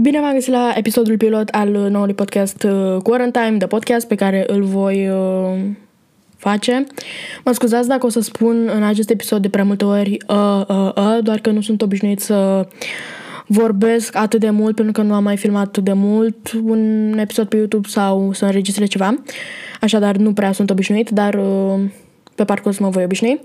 Bine v-am găsit la episodul pilot al noului podcast uh, Quarantine, de podcast pe care îl voi uh, face. Mă scuzați dacă o să spun în acest episod de prea multe ori uh, uh, uh, doar că nu sunt obișnuit să vorbesc atât de mult pentru că nu am mai filmat atât de mult un episod pe YouTube sau să înregistrez ceva. Așadar nu prea sunt obișnuit, dar uh, pe parcurs mă voi obișnui.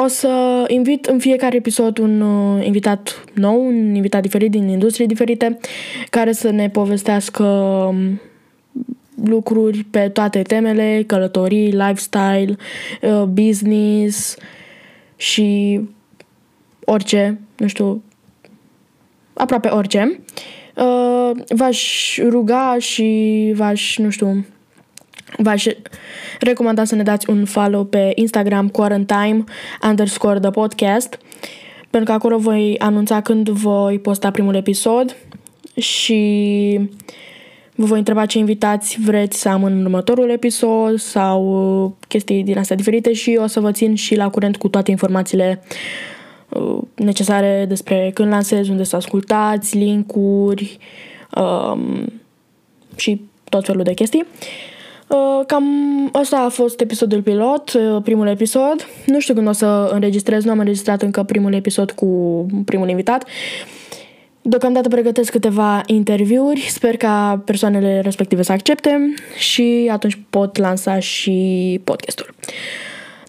O să invit în fiecare episod un uh, invitat nou, un invitat diferit din industrie diferite, care să ne povestească um, lucruri pe toate temele, călătorii, lifestyle, uh, business și orice, nu știu, aproape orice. Uh, v-aș ruga și v-aș, nu știu, v-aș recomanda să ne dați un follow pe Instagram quarantine underscore the podcast pentru că acolo voi anunța când voi posta primul episod și vă voi întreba ce invitați vreți să am în următorul episod sau chestii din astea diferite și o să vă țin și la curent cu toate informațiile uh, necesare despre când lansez, unde să ascultați, linkuri um, și tot felul de chestii. Uh, cam asta a fost episodul pilot, uh, primul episod. Nu știu când o să înregistrez, nu am înregistrat încă primul episod cu primul invitat. Deocamdată pregătesc câteva interviuri, sper ca persoanele respective să accepte și atunci pot lansa și podcastul.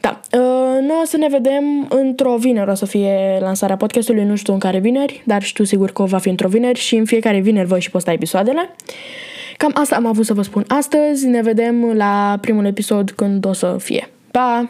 Da, uh, noi o să ne vedem într-o vineri, o să fie lansarea podcastului, nu știu în care vineri, dar știu sigur că va fi într-o vineri și în fiecare vineri voi și posta episoadele. Cam asta am avut să vă spun astăzi, ne vedem la primul episod când o să fie. Pa!